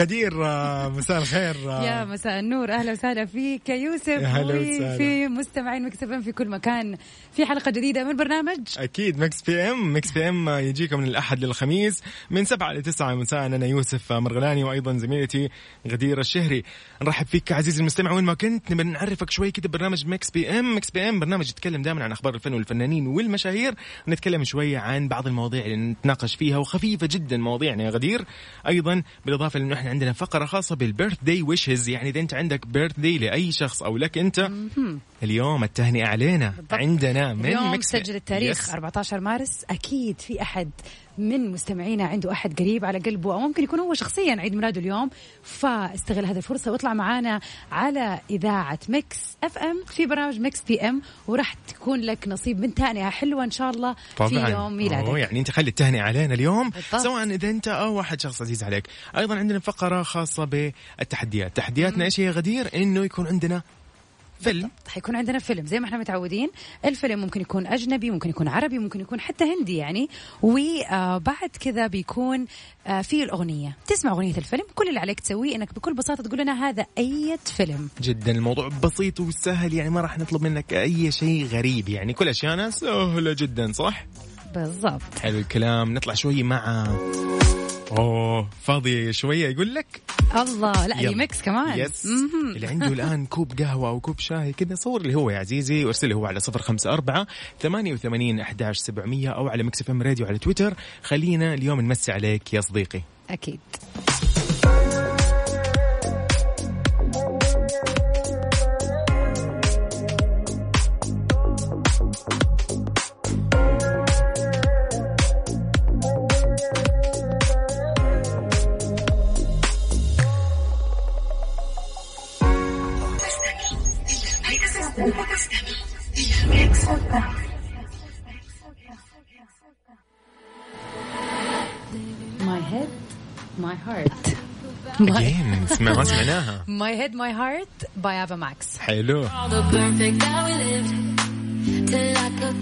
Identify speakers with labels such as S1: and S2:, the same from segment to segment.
S1: غدير آه، مساء الخير آه،
S2: يا مساء النور أهلا وسهلا فيك. يا يوسف. وفي مستمعين Mix PM في كل مكان. في حلقة جديدة من برنامج.
S1: أكيد Mix PM. Mix PM يجيكم من الأحد للخميس من سبعة لتسعة. مساء أنا يوسف مرغلاني وأيضا زميلتي غدير الشهري. نرحب فيك عزيزي المستمع وين ما كنت نبي نعرفك شوي كده برنامج Mix PM. Mix PM برنامج يتكلم دائما عن أخبار الفن والفنانين والمشاهير. نتكلم شوي عن بعض المواضيع اللي نتناقش فيها وخفيفة جدا مواضيعنا يا غدير. أيضا بالإضافة لأنه إحنا عندنا فقرة خاصة بال birthday wishes. يعني إذا أنت عندك birthday لأي شخص أو لك أنت اليوم التهنئة علينا. عندنا من
S2: اليوم
S1: Mix
S2: سجل التاريخ
S1: yes.
S2: 14 مارس. أكيد في أحد من مستمعينا عنده أحد قريب على قلبه أو ممكن يكون هو شخصيا عيد ميلاده اليوم. فاستغل هذه الفرصة واطلع معانا على إذاعة Mix FM في برنامج Mix PM وراح تكون لك نصيب من تهنئة حلوة إن شاء الله
S1: طبعا.
S2: في يوم ميلادك.
S1: أوه يعني أنت خلي التهنئة علينا اليوم.
S2: بالضبط.
S1: سواء إذا أنت أو واحد شخص عزيز عليك. أيضا عندنا فقرة خاصة بالتحديات. تحدياتنا إيش هي غدير؟ إنه يكون عندنا فيلم.
S2: حيكون عندنا فيلم زي ما إحنا متعودين. الفيلم ممكن يكون أجنبي ممكن يكون عربي ممكن يكون حتى هندي يعني. وبعد كذا بيكون آه، فيه الأغنية. تسمع أغنية الفيلم؟ كل اللي عليك تسويه إنك بكل بساطة تقول لنا هذا أي فيلم.
S1: جدا. الموضوع بسيط وسهل يعني ما راح نطلب منك أي شيء غريب يعني. كل اشياءنا سهلة جدا صح؟
S2: بالضبط.
S1: حلو الكلام. نطلع شوي مع أوه فاضي شوية يقول لك؟
S2: الله لا
S1: يلا.
S2: ريمكس كمان. yes.
S1: اللي عنده الآن كوب قهوة أو كوب شاي كذا صور اللي هو يا عزيزي وارسله هو على صفر خمسة أربعة ثمانية وثمانين أحداش سبعمية أو على Mix FM Radio على تويتر خلينا اليوم نمسي عليك يا صديقي. أكيد.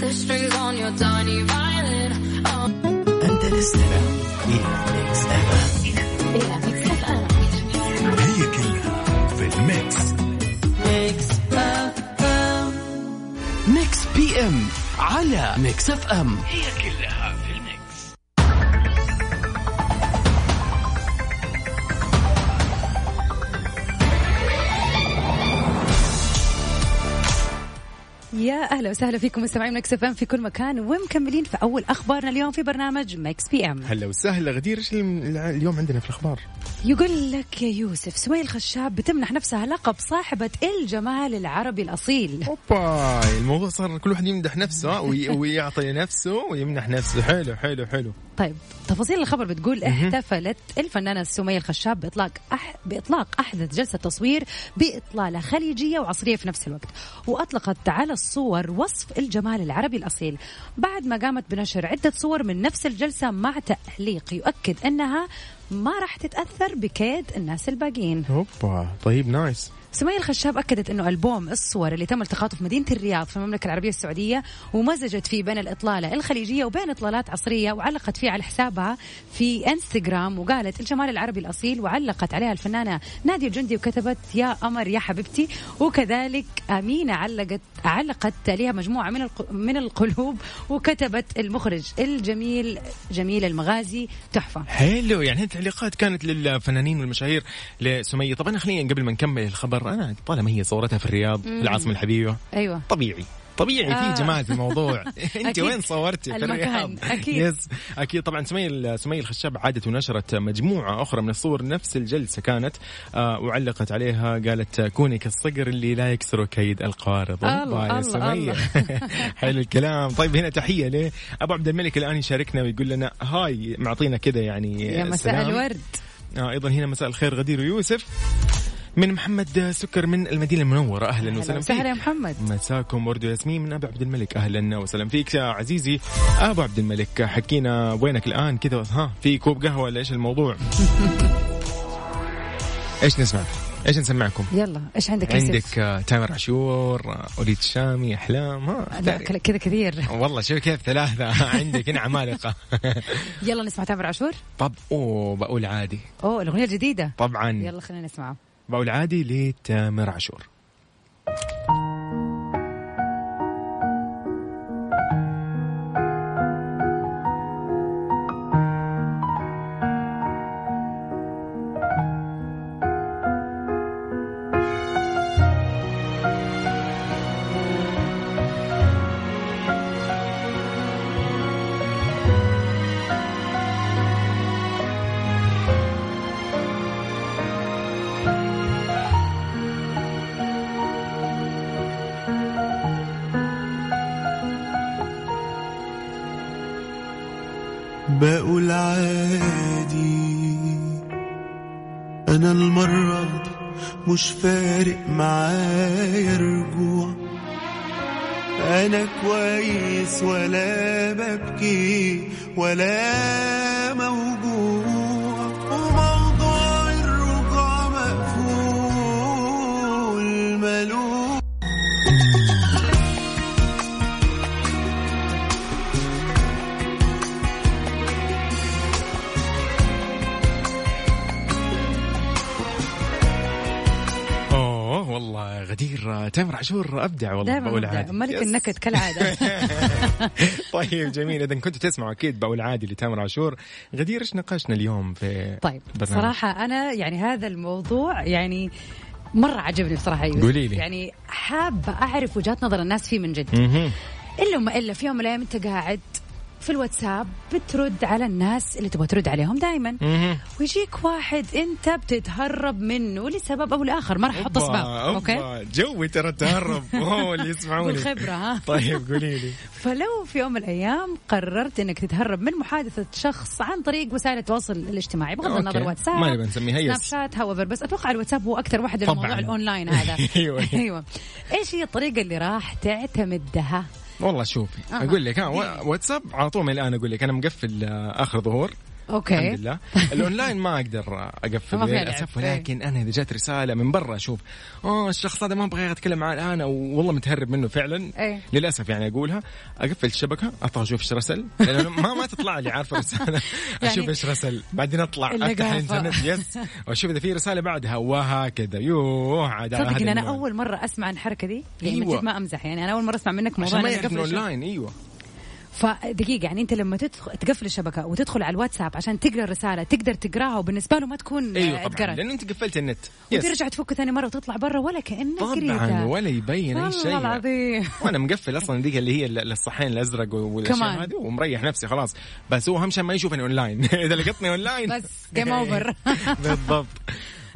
S3: The strings on your tiny violin. Oh.
S4: أنت تستمع إلى Mix FM
S5: هي كلها في ال
S4: Mix Mix PM على Mix FM هي كلها في
S2: أهلا وسهلا فيكم مستمعين Mix FM في كل مكان ومكملين في أول اخبارنا اليوم في برنامج Mix PM.
S1: هلا وسهلا. غدير إيش اليوم عندنا في الأخبار؟
S2: يقول لك يا يوسف سمية الخشاب بتمنح نفسها لقب صاحبة الجمال العربي الأصيل.
S1: أوبا الموضوع صار كل واحد يمدح نفسه وي- ويعطي نفسه ويمنح نفسه. حلو حلو حلو.
S2: طيب تفاصيل الخبر بتقول احتفلت الفنانة سمية الخشاب بإطلاق أح... بإطلاق أحدث جلسة تصوير بإطلالة خليجية وعصرية في نفس الوقت وأطلقت على الصور وصف الجمال العربي الأصيل. بعد ما قامت بنشر عدة صور من نفس الجلسة مع تعليق يؤكد أنها ما راح تتأثر بكيد الناس الباقيين.
S1: اوبا طيب نايس.
S2: سمية الخشاب أكدت أنه ألبوم الصور اللي تم التقاطه في مدينة الرياض في المملكة العربية السعودية ومزجت فيه بين الإطلالة الخليجية وبين إطلالات عصرية وعلقت فيه على حسابها في إنستغرام وقالت الجمال العربي الأصيل وعلقت عليها الفنانة نادية الجندي وكتبت يا قمر يا حبيبتي وكذلك أمينة علقت علقت عليها مجموعة من من القلوب وكتبت المخرج الجميل جميل المغازي تحفة.
S1: حلو يعني التعليقات كانت للفنانين والمشاهير لسمية. طبعا خلينا قبل ما نكمل الخبر أنا طالما هي صورتها في الرياض في العاصمة الحبيبة.
S2: أيوة.
S1: طبيعي. طبيعي
S2: آه.
S1: في جمال في الموضوع.
S2: أنت.
S1: وين صورتي في. الرياض؟
S2: أكيد.
S1: يس أكيد. طبعا سمية سمية الخشاب عادت ونشرت مجموعة أخرى من الصور نفس الجلسة كانت آه وعلقت عليها قالت كوني كالصقر اللي لا يكسر كيد القارض.
S2: الله،
S1: يا
S2: الله.
S1: حلو الكلام. طيب هنا تحية ليه أبو عبد الملك الآن يشاركنا ويقول لنا هاي معطينا كذا يعني
S2: يا مساء. الورد.
S1: آه أيضا هنا مساء الخير غدير ويوسف من محمد سكر من المدينة المنورة. أهلا
S2: أهلا
S1: وسهلا
S2: وسهلا يا
S1: فيك.
S2: محمد.
S1: مساكم ورد ياسمين من أبو عبد الملك. أهلا وسهلا فيك يا عزيزي. أبو عبد الملك حكينا وينك الآن؟ كذا ها في كوب قهوة ولا إيش الموضوع؟ إيش نسمع؟ إيش نسمعكم؟
S2: يلا إيش عندك يا؟
S1: عندك آه، تامر عاشور آه، وليد الشامي أحلام ها
S2: لا كذا كثير.
S1: والله شوف كيف ثلاثة. عندك هنا عمالقة.
S2: يلا نسمع تامر عاشور.
S1: طب أوه بقول عادي.
S2: أوه الأغنية الجديدة.
S1: طبعا.
S2: يلا خلينا نسمعها
S1: بقول عادي لتامر عاشور.
S6: مش فارق معايا رجوع. أنا كويس ولا ببكي ولا
S1: تامر عاشور أبدع والله بقول. عادي
S2: ملك. النكد كالعادة
S1: طيب جميل اذا كنتوا تسمعوا أكيد بقول عادي لتامر عاشور غدير إيش نقاشنا اليوم في
S2: طيب
S1: برنامج؟
S2: صراحة أنا يعني هذا الموضوع يعني مرة عجبني بصراحة يوسف.
S1: قولي لي.
S2: يعني حابة أعرف وجهات نظر الناس فيه من جد. إلا وما إلا في يوم من الأيام أنت قاعد في الواتساب بترد على الناس اللي تبغى ترد عليهم دائما. ويجيك واحد انت بتتهرب منه لسبب أو لآخر ما راح أحط اسباب
S1: أوكي؟ جوي ترى تهرب أوه اللي يسمعوني.
S2: بالخبرة ها؟
S1: طيب قولي لي.
S2: فلو في يوم من الأيام قررت إنك تتهرب من محادثة شخص عن طريق وسائل التواصل الاجتماعي بغض. النظر واتساب
S1: ما نبغى نسميها
S2: سناب شات however بس أتوقع الواتساب هو أكثر واحد. الموضوع الأونلاين هذا.
S1: أيوة.
S2: أيوه. إيش هي الطريقة اللي راح تعتمدها
S1: والله شوفي
S2: أها.
S1: أقول لك ها وا- واتساب على طول من الآن أقول لك أنا مقفل آه، آخر ظهور
S2: okay
S1: الحمد لله الأونلاين ما
S2: أقدر أقفل.
S1: للأسف
S2: إيه.
S1: ولكن أنا إذا جات رسالة من برا أشوف آه الشخص هذا ما أبغى اتكلم معاه الآن أو والله متهرب منه فعلا
S2: إيه.
S1: للأسف يعني أقولها أقفل الشبكة أطلع أشوف إيش رسل ما ما تطلع لي عارفة رساله
S2: يعني
S1: أشوف إيش رسل بعدين أطلع
S2: أفتح.
S1: الإنترنت يس وأشوف إذا في رسالة بعدها وهكذا يوه عاد
S2: إن
S1: أنا.
S2: أول مرة أسمع عن الحركة دي يعني
S1: أيوة.
S2: ما أمزح يعني أنا أول مرة أسمع منك موضوع
S1: عشان ما يعرف. أونلاين أيوه
S2: فدقيقة يعني أنت لما تدخل تقفل الشبكة وتدخل على الواتساب عشان تقرأ الرسالة تقدر تقرأها وبالنسبة له ما تكون آه،
S1: طبعا لأنه أنت قفلت النت. yes.
S2: وترجع تفك ثاني مرة وتطلع برا ولا كأنك
S1: طبعا ولا يبين أي شيء.
S2: والله العظيم.
S1: وأنا مقفل أصلا ذيك اللي هي الصحين الأزرق والأشياء
S2: كمان.
S1: هذه ومريح نفسي خلاص. بس هو أهم شيء ما يشوفني أونلاين. إذا لقطني أونلاين.
S2: بس game over.
S1: بالضبط.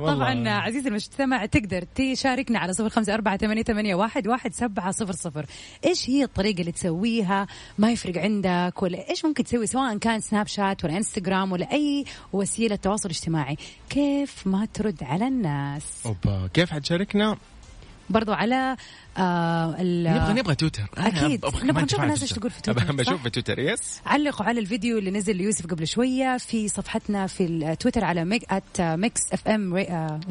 S1: والله.
S2: طبعا عزيزي المستمع تقدر تشاركنا على صفر خمسة أربعة ثمانية, ثمانية واحد, واحد سبعة صفر صفر. إيش هي الطريقة اللي تسويها؟ ما يفرق عندك ولا إيش ممكن تسوي؟ سواء كان سناب شات ولا إنستغرام ولا أي وسيلة تواصل اجتماعي. كيف ما ترد على الناس؟
S1: أوبا كيف حتشاركنا؟
S2: برضو على آه ال-
S1: نبغى نبغى تويتر. أبغى
S2: نبغى نشوف الناس إيش تقول في تويتر،
S1: بشوف؟ في تويتر yes
S2: علقوا على الفيديو اللي نزل ليوسف قبل شوية في صفحتنا في التويتر على ميك at Mix FM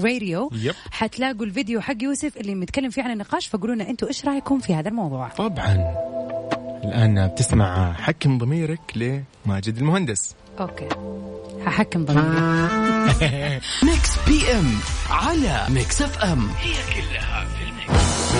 S2: Radio
S1: yep.
S2: حتلاقوا الفيديو حق يوسف اللي متكلم فيه عن النقاش فقولوا لنا أنتم إيش رأيكم في هذا الموضوع؟
S1: طبعا. الآن بتسمع حكم ضميرك لماجد المهندس.
S2: okay. هحكم ضميري.
S4: Mix PM على Mix FM. هي كلها في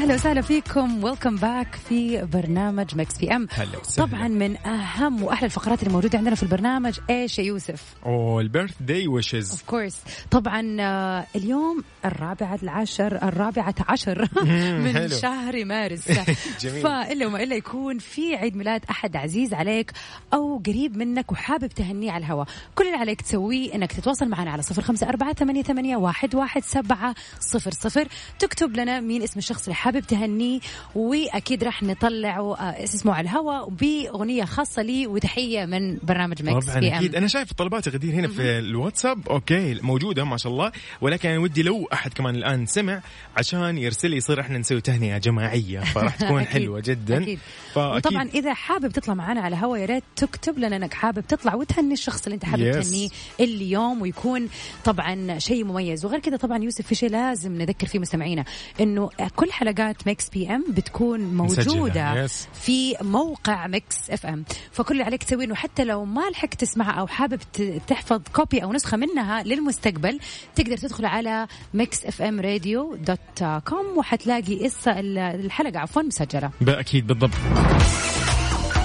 S2: أهلا وسهلا فيكم. welcome back في برنامج Mix PM
S1: هلا وسهلا.
S2: طبعا من أهم وأحلى الفقرات اللي موجودة عندنا في البرنامج إيش يا يوسف؟
S1: اوه ال birthday wishes
S2: of course طبعا آه، اليوم الرابعة العشر الرابعة عشر من
S1: حلو.
S2: شهر مارس.
S1: جميل.
S2: فإلا وما إلا يكون في عيد ميلاد أحد عزيز عليك أو قريب منك وحابب تهنيه على الهواء كل اللي عليك تسويه إنك تتواصل معنا على صفر خمسة أربعة ثمانية, ثمانية واحد, واحد سبعة صفر صفر. تكتب لنا مين اسم الشخص اللي حابب تهنيه وأكيد راح نطلعه آه، اسمه على الهواء بأغنية خاصة لي وتحية من برنامج Mix
S1: طبعا
S2: بي أكيد.
S1: أنا شايف الطلبات غدير هنا في الواتساب. okay موجودة ما شاء الله. ولكن أنا ودي لو أحد كمان الآن سمع عشان يرسل لي يصير إحنا نسوي تهنئة جماعية فراح تكون. حلوة جدا.
S2: أكيد. وطبعا إذا حابب تطلع معنا على هوا يا ريت تكتب لنا إنك حابب تطلع وتهني الشخص اللي أنت حابب
S1: Yes.
S2: تهنيه اليوم ويكون طبعا شيء مميز. وغير كذا طبعا يوسف في شيء لازم نذكر فيه مستمعينا إنه كل حلقات Mix PM بتكون
S1: موجودة.
S2: في موقع Mix FM. فكل اللي عليك تسويه إنه حتى لو ما لحقت تسمعها أو حابب تحفظ copy أو نسخة منها للمستقبل تقدر تدخل على Mix FM Radio dot com وحتلاقي الحلقة عفوا مسجلة.
S1: أكيد بالضبط.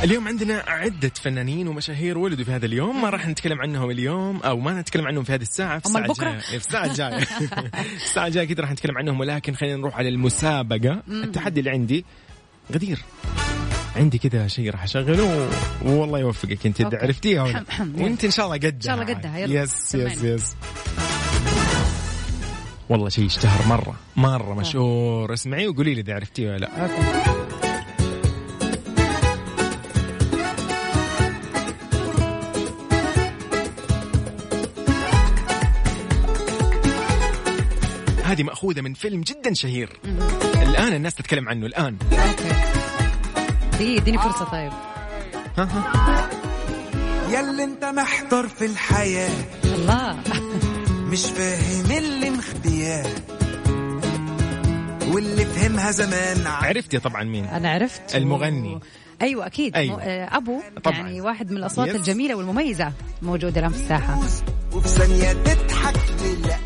S1: اليوم عندنا عدة فنانين ومشاهير ولدوا في هذا اليوم ما راح نتكلم عنهم اليوم أو ما نتكلم عنهم في هذه الساعة في الساعة؟ الجاية. في الساعة الجاية. الساعة الجاية أكيد راح نتكلم عنهم ولكن خلينا نروح على المسابقة. التحدي اللي عندي غدير. عندي كذا شيء راح أشغله والله يوفقك. أنت
S2: okay.
S1: عرفتيها ولا. وأنت إن شاء الله قدها.
S2: إن شاء الله قدها، يلا.
S1: yes
S2: yes.
S1: yes. والله شيء اشتهر مرة. مرة مشهور. اسمعي وقولي لي إذا عرفتيه ولا لا. هذه مأخوذة من فيلم جدا شهير. الآن الناس تتكلم عنه الآن.
S2: okay. دي اديني فرصة طيب.
S6: ياللي انت محتار في الحياة.
S2: الله.
S6: مش فاهم اللي مخبياه. واللي فهمها زمان.
S1: عرفتي طبعا مين؟
S2: أنا عرفت.
S1: المغني.
S2: أيوه أكيد.
S1: أيوة.
S2: آه، أبو
S1: طبعاً.
S2: يعني واحد من الأصوات
S1: yes.
S2: الجميلة والمميزة. موجودة الان في الساحه
S6: وفي لله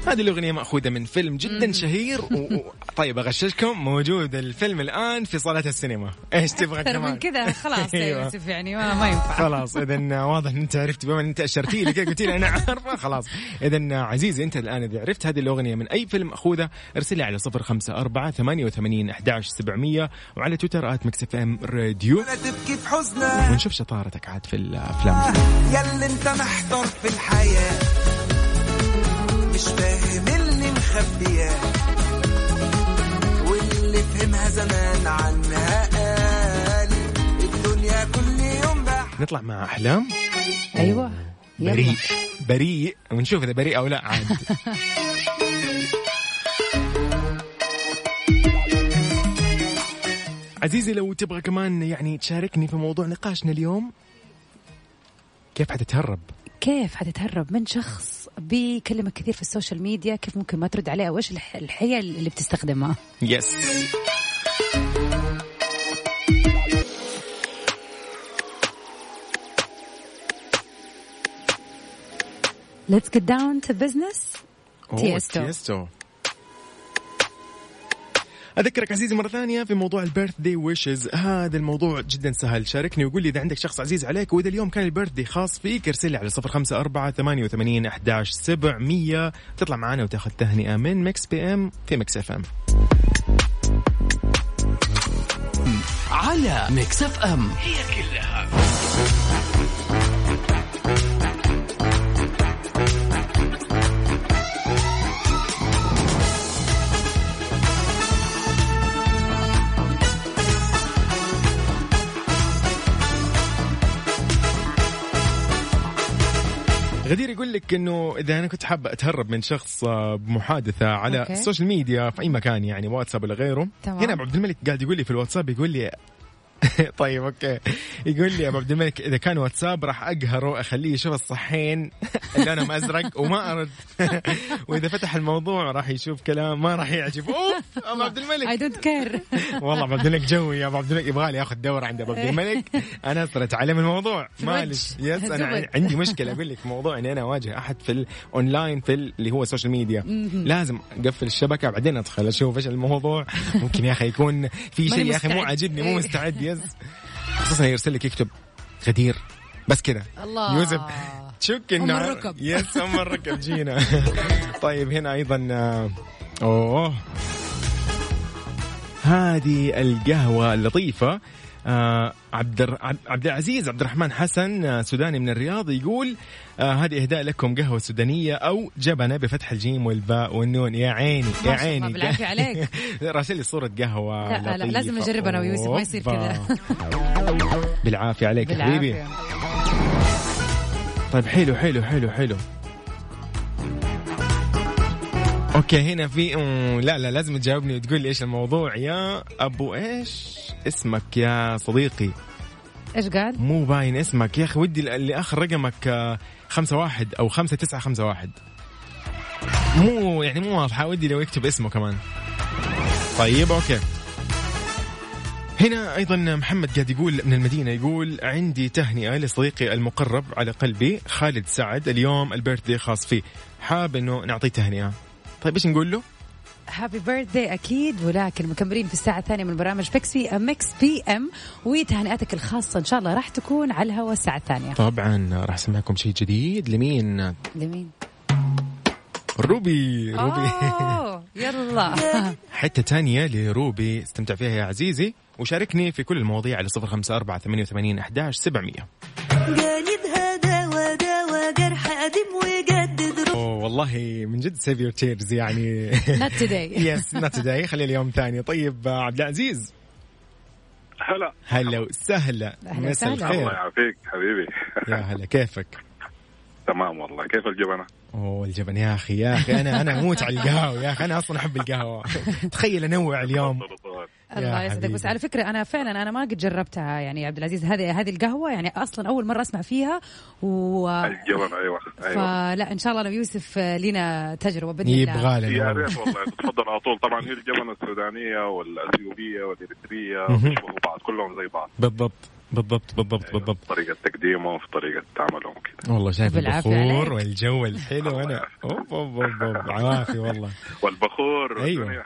S1: هذه الأغنية مأخوذة من فيلم جدا شهير و... طيب أغششكم. موجود الفيلم الآن في صالات السينما. إيش تبغى كمان
S2: من كذا؟ خلاص يا
S1: أيوة.
S2: يوسف يعني ما, ما ينفع.
S1: خلاص إذا واضح إن أنت عرفت بما إن أنت أشرتي لي كذا قلت لي أنا عارفه خلاص إذا عزيزي أنت الآن إذا عرفت هذه الأغنية من أي فيلم مأخوذة ارسل لي على 054 88 11 700 وعلى تويتر at Mix FM Radio.
S6: ولا تبكي في حزنك
S1: ونشوف شطارتك عاد في الأفلام.
S6: ياللي أنت محتار في الحياة. مش فاهم اللي مخبياه واللي فهمها زمان عنها قال الدنيا كل يوم بح
S1: نطلع مع أحلام؟
S2: أيوه. يلا.
S1: بريء. بريء. ونشوف إذا بريء أو لا عاد عزيزي لو تبغى كمان يعني تشاركني في موضوع نقاشنا اليوم كيف حتتهرب؟
S2: كيف حتتهرب من شخص بيكلمك كثير في ال social media؟ كيف ممكن ما ترد عليه؟ أو إيش الح- الحيل اللي بتستخدمها؟
S1: yes
S2: Let's get down to business.
S1: أوه،
S2: Tiësto.
S1: Tiësto أذكرك عزيزي مرة ثانية في موضوع ال birthday wishes. هذا الموضوع جدا سهل. شاركني وقول لي إذا عندك شخص عزيز عليك وإذا اليوم كان ال birthday خاص فيك ارسل لي على صفر خمسة أربعة ثمانية وثمانين أحداش سبعمية. تطلع معنا وتاخذ تهنئة من Mix PM في Mix FM.
S4: على Mix FM.
S1: غدير يقول لك إنه إذا أنا كنت حابه أتهرب من شخص آه، بمحادثة على
S2: okay.
S1: ال social media في أي مكان يعني واتساب ولا غيره
S2: تمام.
S1: هنا عبد الملك قاعد يقول لي في الواتساب يقول لي طيب okay. يقول لي أبو عبد الملك إذا كان واتساب راح أقهره اخليه يشوف الصحين اللي لونهم ازرق وما أرد. وإذا فتح الموضوع راح يشوف كلام ما راح يعجب. أوف أبو عبد
S2: اي
S1: الملك
S2: don't care
S1: والله أبو عبد الملك جوي يا أبو عبد الملك. يبغى لي آخذ دورة عند أبو عبد الملك. أنا ترى اتعلم الموضوع. معلش yes
S2: أنا.
S1: عندي مشكلة. أقول لك موضوع إني أنا أواجه أحد في الاونلاين في ال- اللي هو ال social media لازم أقفل الشبكة بعدين أدخل أشوف إيش الموضوع. ممكن يا أخي يكون في شيء يا أخي مو. عاجبني مو. مستعد. yes خصوصا يرسل لك يكتب غدير. بس كذا
S2: الله.
S1: يوسف تشك انه
S2: أم الركب.
S1: yes أم الركب جينا. طيب هنا أيضا آه، أوه. هذه القهوة اللطيفة عبد الر- عبد- عبد العزيز عبد الرحمن حسن آه سوداني من الرياض يقول آه هذه إهداء لكم قهوة سودانية أو جبنة بفتح الجيم والباء والنون يا عيني يا عيني
S2: بالعافية عليك.
S1: راسل لي صورة قهوة
S2: لا، لا،. لازم نجرب أنا ويوسف، ما يصير كذا.
S1: أوبا. بالعافية عليك يا حبيبي
S2: بالعافيه
S1: طيب حلو حلو حلو حلو okay هنا في أمم، لا لا لازم تجاوبني وتقول لي إيش الموضوع يا أبو إيش اسمك يا صديقي.
S2: إيش قال؟
S1: مو باين اسمك. يا أخي ودي اللي اخر رقمك آه، خمسة واحد أو خمسة تسعة خمسة واحد. مو يعني مو واضحة. ودي لو يكتب اسمه كمان. طيب okay. هنا أيضا محمد قاعد يقول من المدينة يقول عندي تهنئة لصديقي المقرب على قلبي خالد سعد. اليوم ال birthday خاص فيه. حاب إنه نعطيه تهنئة. طيب إيش نقول له؟
S2: happy birthday أكيد ولكن مكملين في الساعة الثانية من برامج Mix في Mix PM وتهنئتك الخاصة إن شاء الله راح تكون على الهواء الساعة الثانية.
S1: طبعا راح أسمعكم شيء جديد لمين؟
S2: لمين؟
S1: روبي روبي.
S2: أوه يلا.
S1: حتة تانية لروبي استمتع فيها يا عزيزي وشاركني في كل المواضيع على صفر خمسة أربعة ثمانية وثمانين أحداش سبعمية. والله من جد save your tears يعني.
S2: Not today.
S1: yes not today خلي اليوم ثاني. طيب عبد العزيز.
S7: هلا.
S1: هلا وسهلا. مساء
S2: وسهلا.
S7: الله
S1: الخير
S7: يعافيك حبيبي.
S1: يا هلا كيفك؟
S7: تمام والله. كيف الجبنة؟
S1: أوه الجبن يا أخي يا أخي أنا أنا أموت على القهوة. يا أخي أنا أصلا أحب القهوة. تخيل أنوع اليوم.
S2: الله يسعدك. بس على فكرة أنا فعلا أنا ما قد جربتها يعني يا عبد العزيز هذه هذه القهوة يعني أصلا أول مرة أسمع فيها و
S7: أيوه أيوه
S2: فلا إن شاء الله أنا ويوسف لنا تجربة بإذن الله
S1: يبغى لنا
S7: يا
S1: والله.
S7: ريت والله تفضل على طول طبعا هي الجبنة السودانية والأثيوبية والإريترية
S1: مهم.
S7: بيشبهوا بعض كلهم زي بعض
S1: بالضبط بالضبط بالضبط بالضبط
S7: في طريقة تقديمهم في طريقة تعاملهم كذا
S1: والله شايف البخور. والجو الحلو
S7: أنا.
S1: أوب أوب أوب أوب. عوافي والله
S7: والبخور
S1: أيوة.
S7: والدنيا.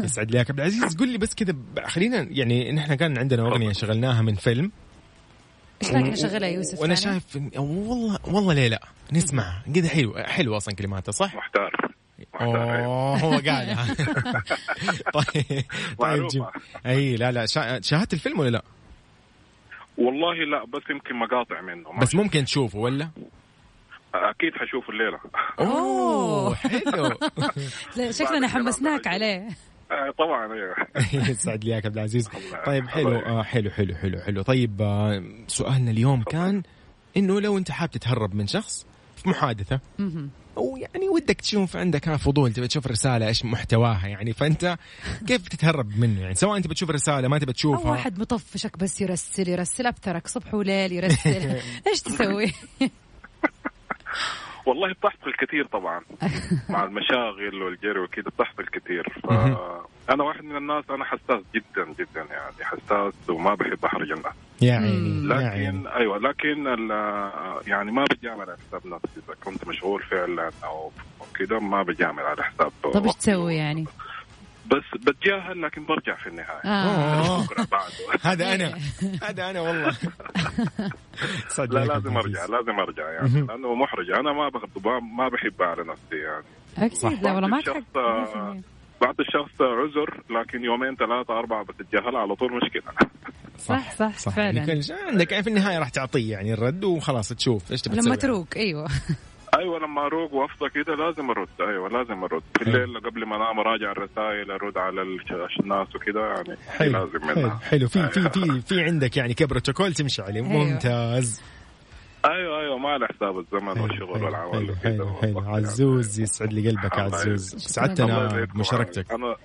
S1: يسعد لي ياك عبد العزيز قول لي بس كذا خلينا يعني نحن كان عندنا أغنية شغلناها من فيلم
S2: إيش رايك نشغلها يوسف وأنا؟
S1: شايف والله والله ليه لا نسمع كذا حلو حلو أصلا كلماتها صح؟
S7: محتار محتار أيوة.
S1: اوه هو قالها طيب طيب أي لا لا شا- شاهدت الفيلم ولا لا؟
S7: والله لا بس يمكن مقاطع منه ما
S1: بس ممكن تشوفه ولا؟
S7: أكيد حشوف الليلة.
S1: أوه حلو.
S2: شكلنا حمسناك عليه.
S7: آه، طبعا أيوه
S1: يسعد لي إياك عبد العزيز. طيب حلو. آه حلو حلو حلو حلو. طيب آه سؤالنا اليوم كان إنه لو أنت حاب تتهرب من شخص في
S2: محادثة
S1: أو يعني ودك تشوف عندك ها فضول تبي تشوف الرسالة إيش محتواها يعني. فأنت كيف تتهرب منه يعني؟ سواء انت بتشوف الرسالة ما تبي
S2: أو
S1: تشوفها.
S2: واحد مطفشك بس يرسل يرسل أبترك صبح وليل يرسل. إيش تسوي؟
S7: والله بتحصل كثير طبعا مع المشاغل والجري وكذا بتحصل كثير فانا واحد من الناس أنا حساس جدا جدا يعني حساس وما بحب أحرج الناس.
S1: يا عيني يا عيني
S7: لكن أيوه لكن ال- يعني ما بجامل على حساب نفسي. إذا كنت مشغول فعلا أو كذا ما بجامل على حساب
S2: طب
S7: إيش.
S2: تسوي يعني؟
S7: بس بتجاهل لكن برجع في النهاية.
S2: آه.
S1: هذا أنا. هذا أنا والله. صدق
S7: لا لازم. أرجع لازم أرجع يعني. لأنه محرج. أنا ما ما بحب على نفسي يعني.
S2: أكيد لا والله حق
S7: الشخص، آه، بعد الشخص عذر لكن يومين ثلاثة أربعة بتتجاهل على طول مشكلة.
S2: صح صح
S1: صح
S2: فعلا
S1: يعني كل شيء عندك. في النهاية راح تعطيه يعني الرد وخلاص تشوف إيش تبي
S2: لما. تروق أيوه.
S7: أيوة لما أروق وأفضى كده لازم أرد أيوة لازم أرد. في الليل قبل ما أنام أراجع الرسائل أرد على الناس وكده يعني
S1: حلو
S7: لازم
S1: حلو حلو. في في في في عندك يعني كبروتوكول تمشي عليه.
S2: أيوة.
S1: ممتاز.
S7: أيوة أيوة ما على حساب الزمن والشغل
S1: حلو
S7: والعمل
S1: حلو
S7: وكده
S1: حلو, حلو.
S7: والله
S1: عزوز يسعد لي قلبك يا عزوز. سعدتنا. بمشاركتك.
S7: أنا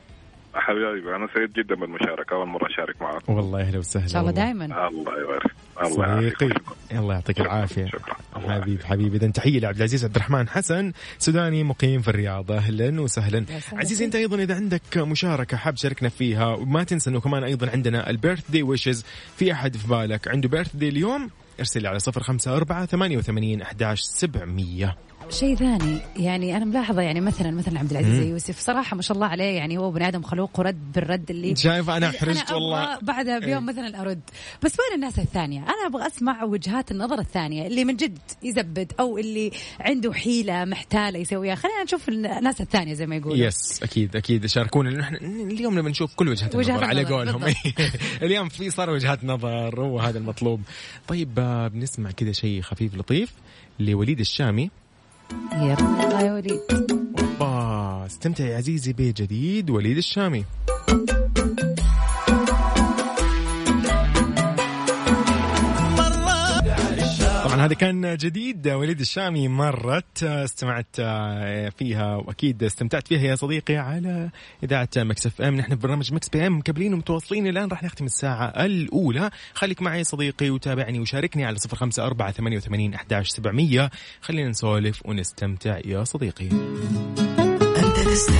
S7: حبيبي أنا سعيد جدا بالمشاركة أول مرة أشارك معك
S1: والله أهلا وسهلا
S2: إن شاء الله. دائما.
S7: الله يبارك الله يعافيك.
S1: صديقي الله يعطيك العافية.
S7: شكرا. الله
S1: حبيب حبيبي اذا تحية لعبد العزيز عبد الرحمن حسن سوداني مقيم في الرياض. أهلا وسهلا. عزيزي أنت أيضا إذا عندك مشاركة حاب تشاركنا فيها وما تنسى إنه كمان أيضا عندنا البيرث داي ويشز في أحد في بالك. عنده بيرث داي اليوم؟ ارسل لي على صفر خمسة أربعة ثمانية وثمانين أحداش سبعمية.
S2: شيء ثاني. يعني أنا ملاحظة يعني مثلا مثلا عبد العزيز يوسف صراحة ما شاء الله عليه يعني هو بني آدم خلوق ورد بالرد اللي
S1: شايف أنا
S2: اللي
S1: حرجت والله.
S2: بعدها بيوم مثلا أرد. بس وين الناس الثانية؟ أنا أبغى أسمع وجهات النظر الثانية اللي من جد يزبد أو اللي عنده حيلة محتالة يسويها. خلينا نشوف الناس الثانية زي ما يقولوا.
S1: يس أكيد أكيد شاركونا لأنه إحنا اليوم نبي نشوف كل وجهات النظر على قولهم. اليوم في صار وجهات نظر وهذا المطلوب. طيب آه، بنسمع كذا شيء خفيف لطيف لوليد الشامي.
S2: يلا. يا وليد
S1: اوبا استمتع يا عزيزي بجديد وليد الشامي. هذا كان جديد. وليد الشامي مرت استمعت فيها وأكيد استمتعت فيها يا صديقي على إذاعة Mix FM. نحن في برنامج Mix PM. مكملين ومتواصلين الآن راح نختم الساعة الأولى. خليك معي صديقي وتابعني وشاركني على صفر خمسة أربعة ثمانية وثمانين احداش سبعمئه خلينا نسولف ونستمتع يا صديقي.
S4: أنت تستمع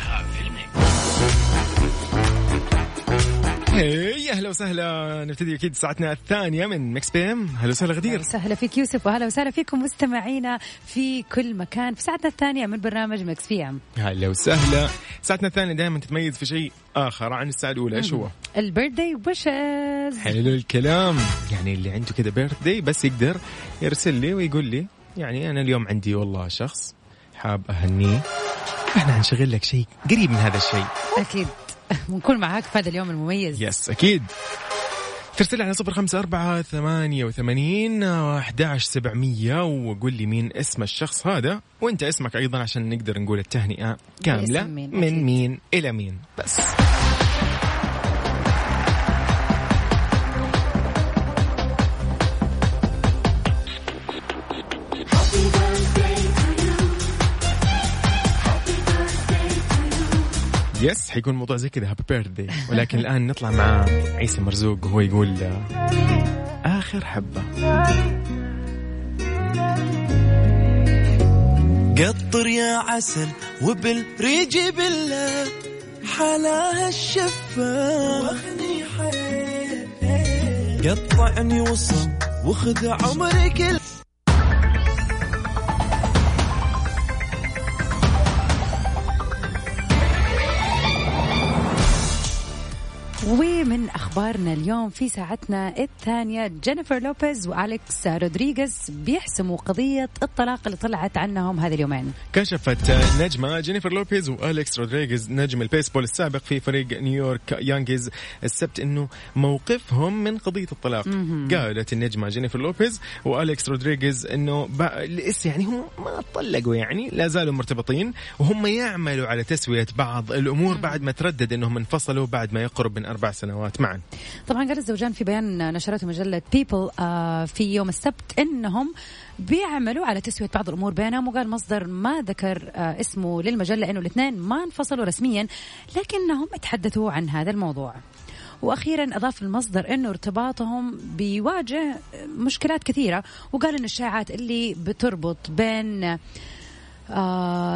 S1: أهلا وسهلا. نبتدي أكيد ساعتنا الثانية من Mix PM. أهلا وسهلا غدير.
S2: وسهلا فيك يوسف وأهلا وسهلا فيكم مستمعينا في كل مكان في ساعتنا الثانية من برنامج Mix PM.
S1: هلا وسهلا. ساعتنا الثانية دائما تتميز في شيء آخر عن الساعة الأولى. إيش هو؟
S2: ال birthday wishes
S1: حلو الكلام. يعني اللي عنده كذا birthday بس يقدر يرسل لي ويقول لي يعني أنا اليوم عندي والله شخص حاب أهنيه. إحنا حنشغل لك شيء قريب من هذا الشيء.
S2: أكيد. ونكون معاك في هذا اليوم المميز.
S1: yes أكيد. ترسل على صفر خمسة أربعة ثمانية وثمانين أحداش سبعمية وقول لي مين اسم الشخص هذا وأنت اسمك أيضا عشان نقدر نقول التهنئة كاملة من. مين إلى مين. بس. يس حيكون موضوع زي كذا هابي بيرثدي ولكن الآن نطلع مع عيسى مرزوق وهو يقول آخر حبة.
S6: قطر يا عسل وبالريج بالله حلاها الشفة. واخني حيل قطعني وصل وخذ عمري كل
S2: ومن أخبارنا اليوم في ساعتنا الثانية. جينيفر لوبيز وأليكس رودريغيز بيحسموا قضية الطلاق اللي طلعت عنهم هذه اليومين.
S1: كشفت نجمة جينيفر لوبيز وأليكس رودريغيز نجم البيسبول السابق في فريق نيويورك يانكيز السبت أنه موقفهم من قضية الطلاق. قالت النجمة جينيفر لوبيز وأليكس رودريغيز أنه لسه يعني هم ما طلقوا يعني لا زالوا مرتبطين وهم يعملوا على تسوية بعض الأمور بعد ما تردد أنهم انفصلوا بعد ما يقرب من أربع سنوات. معا.
S2: طبعا قال الزوجان في بيان نشرته مجلة People في يوم السبت إنهم بيعملوا على تسوية بعض الأمور بينهم وقال مصدر ما ذكر آه، اسمه للمجلة إنه الاثنين ما انفصلوا رسميا لكنهم تحدثوا عن هذا الموضوع. وأخيرا أضاف المصدر إنه ارتباطهم بيواجه مشكلات كثيرة وقال ان الشائعات اللي بتربط بين آه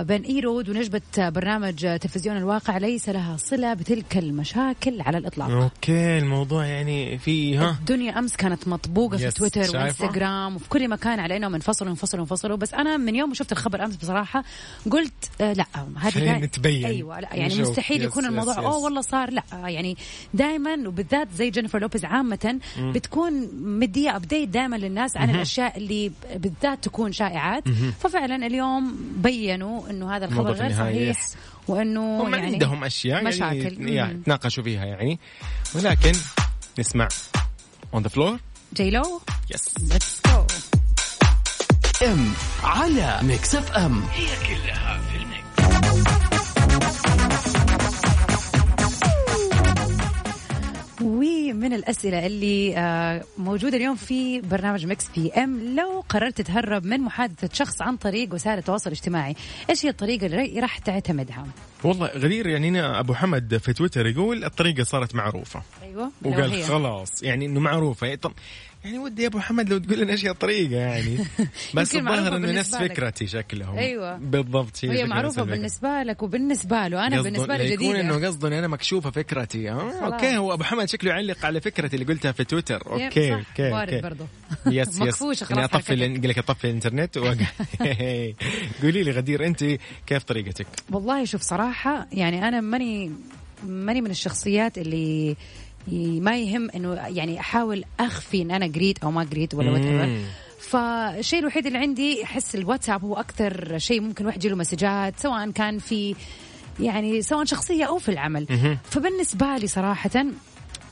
S2: بين إيرود ونجمة برنامج تلفزيون الواقع ليس لها صلة بتلك المشاكل على الإطلاق
S1: okay الموضوع يعني في ها
S2: الدنيا أمس كانت مطبوقة في تويتر
S1: شايفة؟
S2: وإنستغرام وفي كل مكان على إنهم انفصلوا انفصلوا انفصلوا بس أنا من يوم ما شفت الخبر أمس بصراحة قلت آه لا هذه
S1: نتبين.
S2: أيوه لا يعني
S1: نشوف.
S2: مستحيل
S1: yes،
S2: يكون
S1: yes،
S2: الموضوع
S1: yes.
S2: أوه والله صار لا يعني دائما وبالذات زي جينيفر لوبيز عامة بتكون مدية update دائما للناس عن الأشياء اللي بالذات تكون شائعات ففعلا اليوم بينوا إنه هذا الخبر غير صحيح
S1: yes.
S2: وإنه
S1: هم
S2: يعني
S1: عندهم أشياء
S2: مشاكل.
S1: يعني, يعني
S2: مم.
S1: تناقشوا فيها يعني ولكن نسمع On the Floor
S2: J.Lo
S1: yes
S2: let's go
S4: ام على Mix FM هي كلها
S2: ومن الأسئلة اللي آه، موجودة اليوم في برنامج Mix PM. لو قررت تتهرب من محادثة شخص عن طريق وسائل التواصل الاجتماعي إيش هي الطريقة اللي راح تعتمدها؟
S1: والله غدير يعني هنا أبو حمد في تويتر يقول الطريقة صارت
S2: معروفة. أيوه
S1: وقال. خلاص يعني إنه معروفة. طب يعني ودي يا أبو حمد لو تقول لنا إيش هي الطريقة يعني بس الظاهر إنه نفس. فكرتي شكلهم
S2: أيوة.
S1: بالضبط نفس الفكرة.
S2: بالنسبة لك وبالنسبة له أنا
S1: قصده-
S2: بالنسبة لي
S1: يكون
S2: جديدة
S1: إنه قصده اني أنا مكشوفة فكرتي آه
S2: خلاص.
S1: okay هو أبو حمد شكله يعلق على فكرتي اللي قلتها في تويتر okay
S2: صح،
S1: okay
S2: وارد
S1: okay
S2: برضو. yes yes
S1: يعني أطفي قال لك أطفي الإنترنت قولي لي غدير أنت كيف طريقتك؟
S2: والله شوف صراحة يعني أنا ماني ماني من الشخصيات اللي ما يهم إنه يعني أحاول أخفي إن أنا قريت أو ما قريت ولا
S1: what.
S2: فالشيء الوحيد اللي عندي أحس الواتساب هو أكثر شيء ممكن واحد يجيله مسجات سواء كان في يعني سواء شخصية أو في العمل. فبالنسبة لي صراحة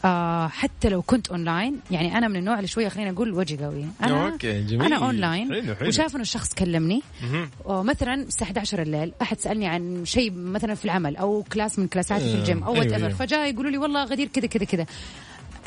S2: آه حتى لو كنت اونلاين يعني أنا من النوع اللي شوية خلينا نقول وجهي قوي أنا
S1: okay، جميل.
S2: أنا اونلاين
S1: حلو، حلو.
S2: وشاف إنه الشخص كلمني مثلا الساعة 11 الليل أحد سألني عن شيء مثلا في العمل أو class من كلاساتي في الجيم أو
S1: أيوة،
S2: what
S1: أيوة.
S2: فجاء يقولوا لي والله غدير كذا كذا كذا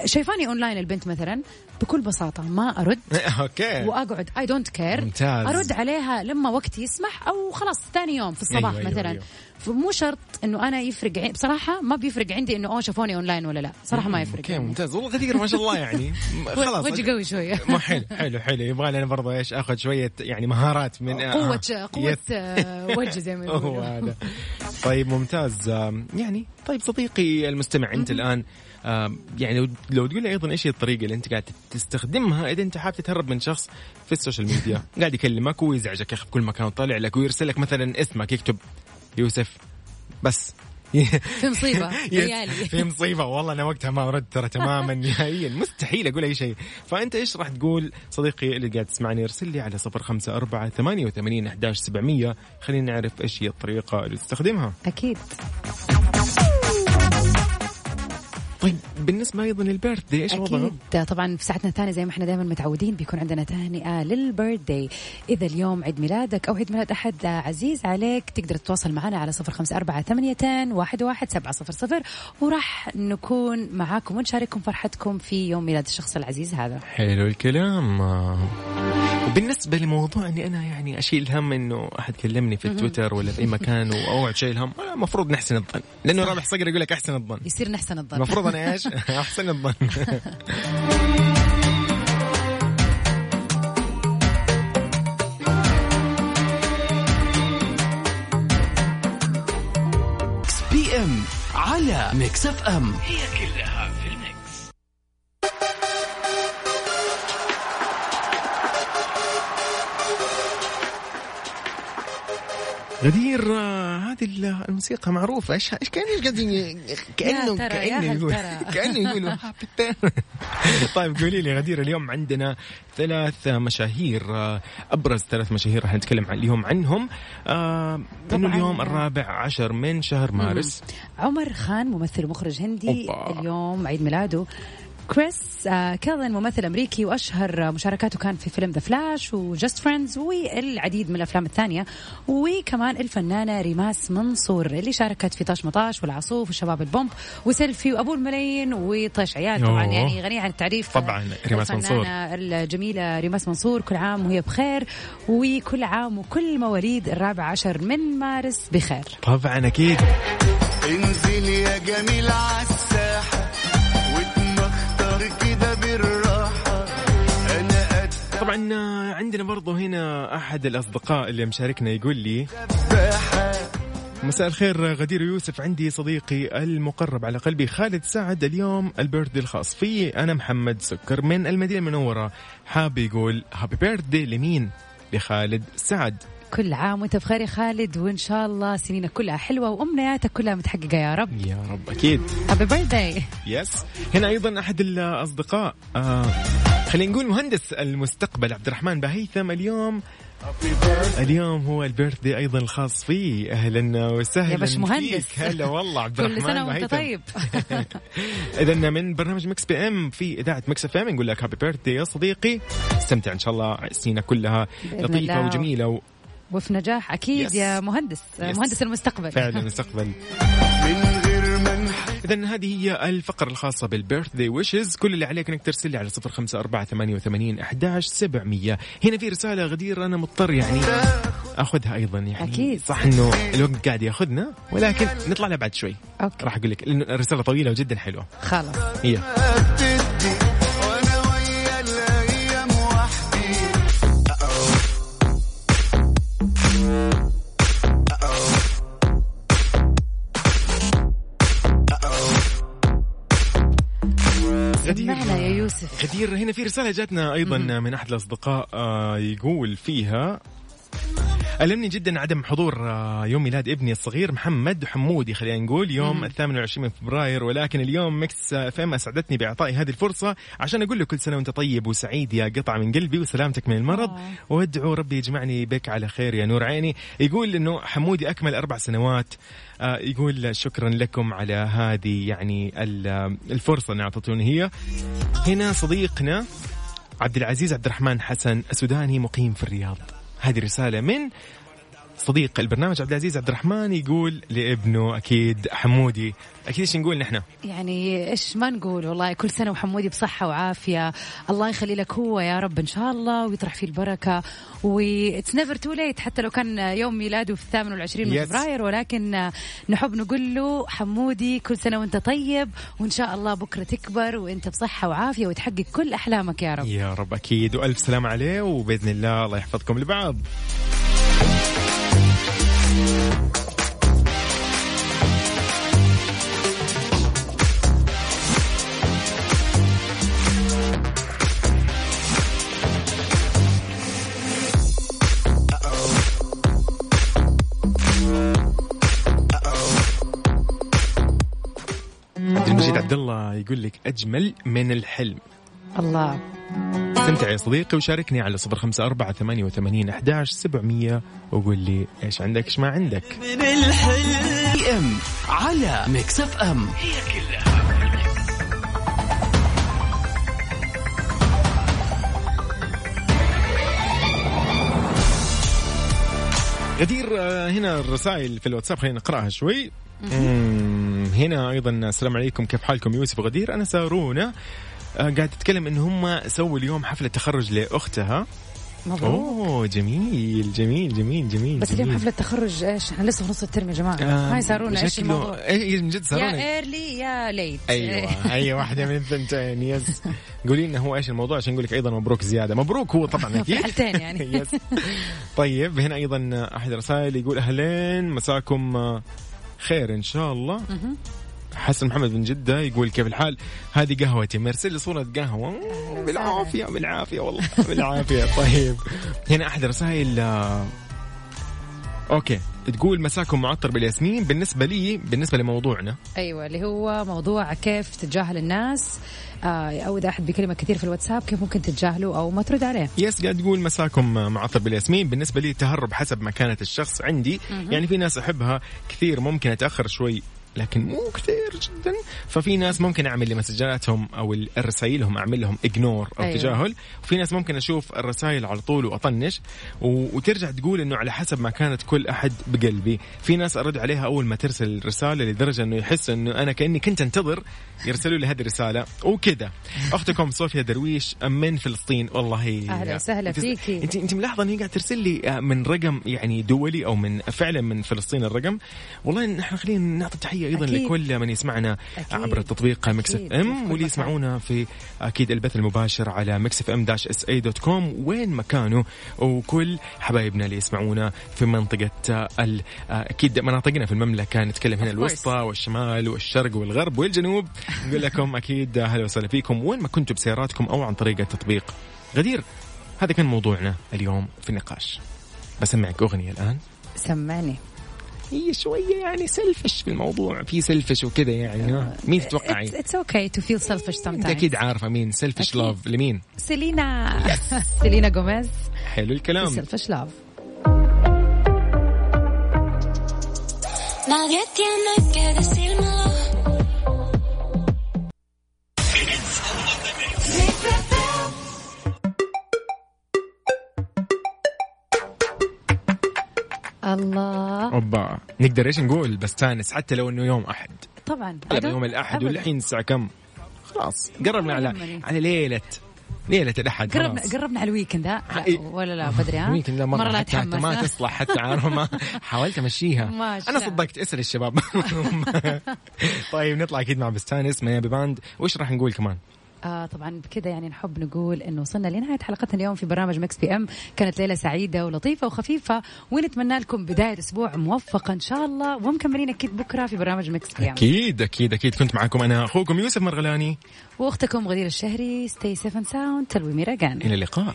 S2: شايفاني اونلاين البنت مثلا بكل بساطة ما أرد
S1: okay
S2: وأقعد I don't care
S1: ممتاز.
S2: أرد عليها لما وقتي يسمح أو خلاص ثاني يوم في الصباح
S1: أيوة، أيوة،
S2: مثلا
S1: أيوة.
S2: فمو شرط إنه أنا يفرق عن- بصراحة ما بيفرق عندي إنه أوه شافوني اونلاين ولا لا. صراحة ما يفرق. okay.
S1: ممتاز. والله غدير ما شاء الله يعني. خلاص
S2: وجهي قوي شوية.
S1: مو حلو حلو حلو. يبغى لي أنا برضه إيش آخذ شوية يعني مهارات من
S2: قوة
S1: آه.
S2: قوة
S1: yes.
S2: آه، وجه زي ما يقولوا
S1: هذا. طيب ممتاز. يعني طيب صديقي المستمع أنت الآن يعني لو- لو تقول لي أيضا إيش هي الطريقة اللي أنت قاعد تستخدمها إذا أنت حابب تتهرب من شخص في ال social media؟ قاعد يكلمك ويزعجك يا أخي في كل مكان وطالع لك ويرسل لك مثلا اسمك يكتب يوسف. بس.
S2: في مصيبة. ريالي
S1: في مصيبة. والله أنا وقتها ما ردت ترى تماما. نهائيا مستحيل أقول أي شيء. فأنت إيش راح تقول؟ صديقي اللي قاعد تسمعني ارسل لي على صفر خمسة أربعة ثمانية وثمانين أحداش سبعمية. خلينا نعرف إيش هي الطريقة اللي تستخدمها.
S2: أكيد.
S1: بالنسبة أيضا للبيرث دي إيش وضعه؟
S2: أكيد طبعا في ساعتنا الثانية زي ما إحنا دائما متعودين بيكون عندنا تهنئة للبيرث داي إذا اليوم عيد ميلادك أو عيد ميلاد أحد عزيز عليك تقدر تتواصل معنا على صفر خمسة أربعة ثمانية واحد واحد سبعة صفر صفر. وراح نكون معاكم ونشارككم فرحتكم في يوم ميلاد الشخص العزيز هذا.
S1: حلو الكلام. وبالنسبة لموضوع إني أنا يعني أشيل هم إنه أحد كلمني في التويتر ولا في أي مكان وأوعد شيل هم المفروض نحسن الظن. لأنه رابح صقر يقول لك أحسن الظن.
S2: يصير نحسن الظن.
S1: المفروض أنا إيش؟ احسن الظن.
S4: PM على Mix FM هي كلها في ال mix.
S1: غدير آه، هذه ال- الموسيقى معروفة إيش إيش كان إيش قاعد ي- كانه
S2: كأنه
S1: يقول. كأنه يقول. طيب قولي لي غدير اليوم عندنا ثلاث مشاهير آه، أبرز ثلاث مشاهير راح نتكلم اليوم عنهم آه،
S2: إنه.
S1: اليوم الرابع عشر من شهر مارس
S2: عامر خان ممثل ومخرج هندي
S1: أوبا.
S2: اليوم عيد ميلاده كريس كلاين ممثل أمريكي وأشهر مشاركاته كان في فيلم The Flash و Just Friends والعديد من الأفلام الثانية. وكمان الفنانة ريماس منصور اللي شاركت في طاش ما طاش والعاصوف وشباب البومب وسيلفي وأبو الملايين وطيش عيال. طبعا. يعني غنية عن التعريف
S1: طبعاً، ريماس منصور.
S2: الجميلة ريماس منصور كل عام وهي بخير وكل عام وكل مواليد الرابع عشر من مارس بخير.
S1: طبعا أكيد.
S6: انزل يا جميل عالساحة واتمختر
S1: عندنا برضو هنا أحد الأصدقاء اللي مشاركنا يقول لي مساء الخير غدير يوسف عندي صديقي المقرب على قلبي خالد سعد اليوم البيرثدي الخاص فيه. أنا محمد سكر من المدينة المنورة. حاب يقول happy birthday لمين؟ لخالد سعد.
S2: كل عام وانت بخير يا خالد وإن شاء الله سنينك كلها حلوة وأمنياتك كلها متحققة يا رب.
S1: يا رب أكيد.
S2: happy birthday
S1: yes هنا أيضا أحد الأصدقاء آه خلينا نقول مهندس المستقبل عبد الرحمن بهيثم. اليوم اليوم هو ال birthday أيضا الخاص فيه. أهلا وسهلا
S2: يا باش مهندس.
S1: هلا والله عبد الرحمن
S2: كل سنة
S1: وأنت.
S2: طيب.
S1: اذا من برنامج Mix PM في إذاعة Mix FM نقول لك happy birthday يا صديقي. استمتع إن شاء الله سنينك كلها
S2: لطيفة.
S1: وجميلة و...
S2: وفي نجاح أكيد
S1: yes.
S2: يا مهندس
S1: yes.
S2: مهندس المستقبل.
S1: فعلا المستقبل. إذا هذه هي الفقرة الخاصة بال birthday wishes. كل اللي عليك إنك ترسل لي على صفر خمسة أربعة ثمانية وثمانين أحداش سبعمية. هنا في رسالة غدير أنا مضطر يعني أخذها أيضا يعني.
S2: أكيد.
S1: صح إنه الوقت قاعد يأخذنا ولكن نطلع لها بعد شوي.
S2: okay.
S1: راح أقول لك لأنه الرسالة طويلة وجدا حلوة.
S2: خلاص.
S1: هي. غدير هنا في رسالة جاتنا أيضا من أحد الأصدقاء آه، يقول فيها ألمني جدا عدم حضور آه، يوم ميلاد ابني الصغير محمد حمودي خلينا نقول يوم الثامن والعشرين من فبراير. ولكن اليوم Mix FM أسعدتني بإعطائي هذه الفرصة عشان أقول له كل سنة وأنت طيب وسعيد يا قطعة من قلبي وسلامتك من المرض.
S2: آه.
S1: وادعو ربي يجمعني بك على خير يا نور عيني. يقول إنه حمودي أكمل أربع سنوات. آه، يقول شكرا لكم على هذه يعني ال- الفرصة اللي أعطتوني هي. هنا صديقنا عبد العزيز عبد الرحمن حسن السوداني مقيم في الرياض. هذه رسالة من صديق البرنامج عبد العزيز عبد الرحمن يقول لابنه أكيد حمودي. أكيد إيش نقول نحن؟
S2: يعني إيش ما نقول والله كل سنة وحمودي بصحة وعافية. الله يخلي لك هو يا رب إن شاء الله ويطرح فيه البركة. و it's never too late حتى لو كان يوم ميلاده في الثامن والعشرين من. فبراير ولكن نحب نقول له حمودي كل سنة وأنت طيب وإن شاء الله بكرة تكبر وأنت بصحة وعافية وتحقق كل أحلامك يا رب.
S1: يا رب أكيد. وألف سلام عليه وبإذن الله الله يحفظكم لبعض. الله يقول لك أجمل من الحلم.
S2: الله.
S1: استمتع يا صديقي وشاركني على صفر خمسة أربعة ثمانية وثمانين أحداش سبعمية وقول لي إيش عندك إيش ما عندك.
S4: PM على Mix FM
S1: غدير آه، هنا الرسائل في الواتساب خلينا نقرأها شوي. مم، هنا أيضا. السلام عليكم. كيف حالكم؟ يوسف وغدير أنا سارونا. آه، قاعد تتكلم إن هم سووا اليوم حفلة تخرج لأختها.
S2: مبروك.
S1: أوه جميل جميل جميل جميل
S2: بس. اليوم حفلة تخرج إيش؟ إحنا لسه في نص الترم يا جماعة.
S1: آه،
S2: hi سارونا
S1: إيش
S2: الموضوع؟
S1: اي من جد
S2: يا
S1: سارونا
S2: early يا late
S1: أيوه اي واحدة من الثنتين. yes قولي لنا هو إيش الموضوع؟ عشان نقول لك أيضا مبروك زيادة. مبروك هو طبعا أكيد.
S2: الحالتين يعني.
S1: yes طيب هنا أيضا أحد الرسائل يقول أهلين مساكم خير إن شاء الله. حسن محمد من جدة يقول كيف الحال؟ هذه قهوتي. مرسل لي صورة قهوة. بالعافية بالعافية والله. بالعافية. طيب. هنا أحد الرسائل أوكي. تقول مساكم معطر بالياسمين. بالنسبة لي بالنسبة لموضوعنا.
S2: أيوه اللي هو موضوع كيف تتجاهل الناس. آه، أو إذا أحد بيكلمك كثير في الواتساب كيف ممكن تتجاهله أو ما ترد عليه.
S1: يس قاعد تقول مساكم معطر بالياسمين. بالنسبة لي التهرب حسب مكانة الشخص عندي. يعني في ناس أحبها كثير. ممكن أتأخر شوي. لكن مو كثير جدا. ففي ناس ممكن أعمل لمسجاتهم أو الرسائلهم أعمل لهم اجنور أو
S2: أيوة.
S1: تجاهل. وفي ناس ممكن أشوف الرسائل على طول وأطنش. و... وترجع تقول إنه على حسب ما كانت كل أحد بقلبي. في ناس أرد عليها أول ما ترسل الرساله لدرجة إنه يحس إنه أنا كأني كنت أنتظر يرسلوا لي هذه الرسالة. وكذا. أختكم صوفيا درويش من فلسطين. والله
S2: أهلا وسهلا فيكي.
S1: انت أنت ملاحظة ان هي قاعدة ترسل لي من رقم يعني دولي أو من فعلا من فلسطين الرقم. والله نحن خلينا نعطي تحية أيضا
S2: أكيد.
S1: لكل من يسمعنا
S2: أكيد.
S1: عبر التطبيق Mix
S2: F. M
S1: واللي. يسمعونا في أكيد البث المباشر على Mix FM dash SA dot com وين مكانه وكل حبايبنا اللي يسمعونا في منطقة أكيد مناطقنا في المملكة نتكلم هنا. الوسطى والشمال والشرق والغرب والجنوب نقول لكم أكيد أهلا وسهلا فيكم وين ما كنتوا بسياراتكم أو عن طريق التطبيق غدير هذا كان موضوعنا اليوم في النقاش بسمعك أغنية الآن
S2: سمعني
S1: هي شوية يعني selfish في الموضوع في selfish وكذا يعني ها مين تتوقعي؟
S2: it's okay to feel selfish
S1: انت
S2: sometimes
S1: أكيد عارفة مين
S2: Selfish.
S1: Love لمين؟
S2: سيلينا سيلينا جوميز
S1: حلو الكلام
S2: Selfish Love
S3: Nadie tiene que decírmelo.
S2: الله
S1: أوبا نقدر إيش نقول بستانس حتى لو إنه يوم أحد
S2: طبعا
S1: يوم
S2: الأحد.
S1: والحين الساعة كم؟ خلاص قربنا على. على ليلة ليلة الأحد
S2: قربنا. قربنا على ال weekend ها لا. ولا لا بدري ها
S1: يمكن لا مرة,
S2: لا تحمس
S1: ما؟ تصلح حتى عارفة ما حاولت أمشيها
S2: أنا.
S1: صدقت اسأل الشباب طيب نطلع أكيد مع بستانس ميامي باند وش راح نقول كمان؟
S2: آه طبعا بكذا يعني نحب نقول إنه وصلنا لنهاية حلقتنا اليوم في برنامج Mix PM. كانت ليله سعيدة ولطيفة وخفيفة ونتمنى لكم بداية أسبوع موفقة إن شاء الله ومكملين أكيد بكرة في برنامج Mix PM.
S1: أكيد أكيد أكيد. كنت معكم أنا أخوكم يوسف مرغلاني.
S2: وأختكم غدير الشهري. stay safe and sound till
S1: we meet again. إلى اللقاء.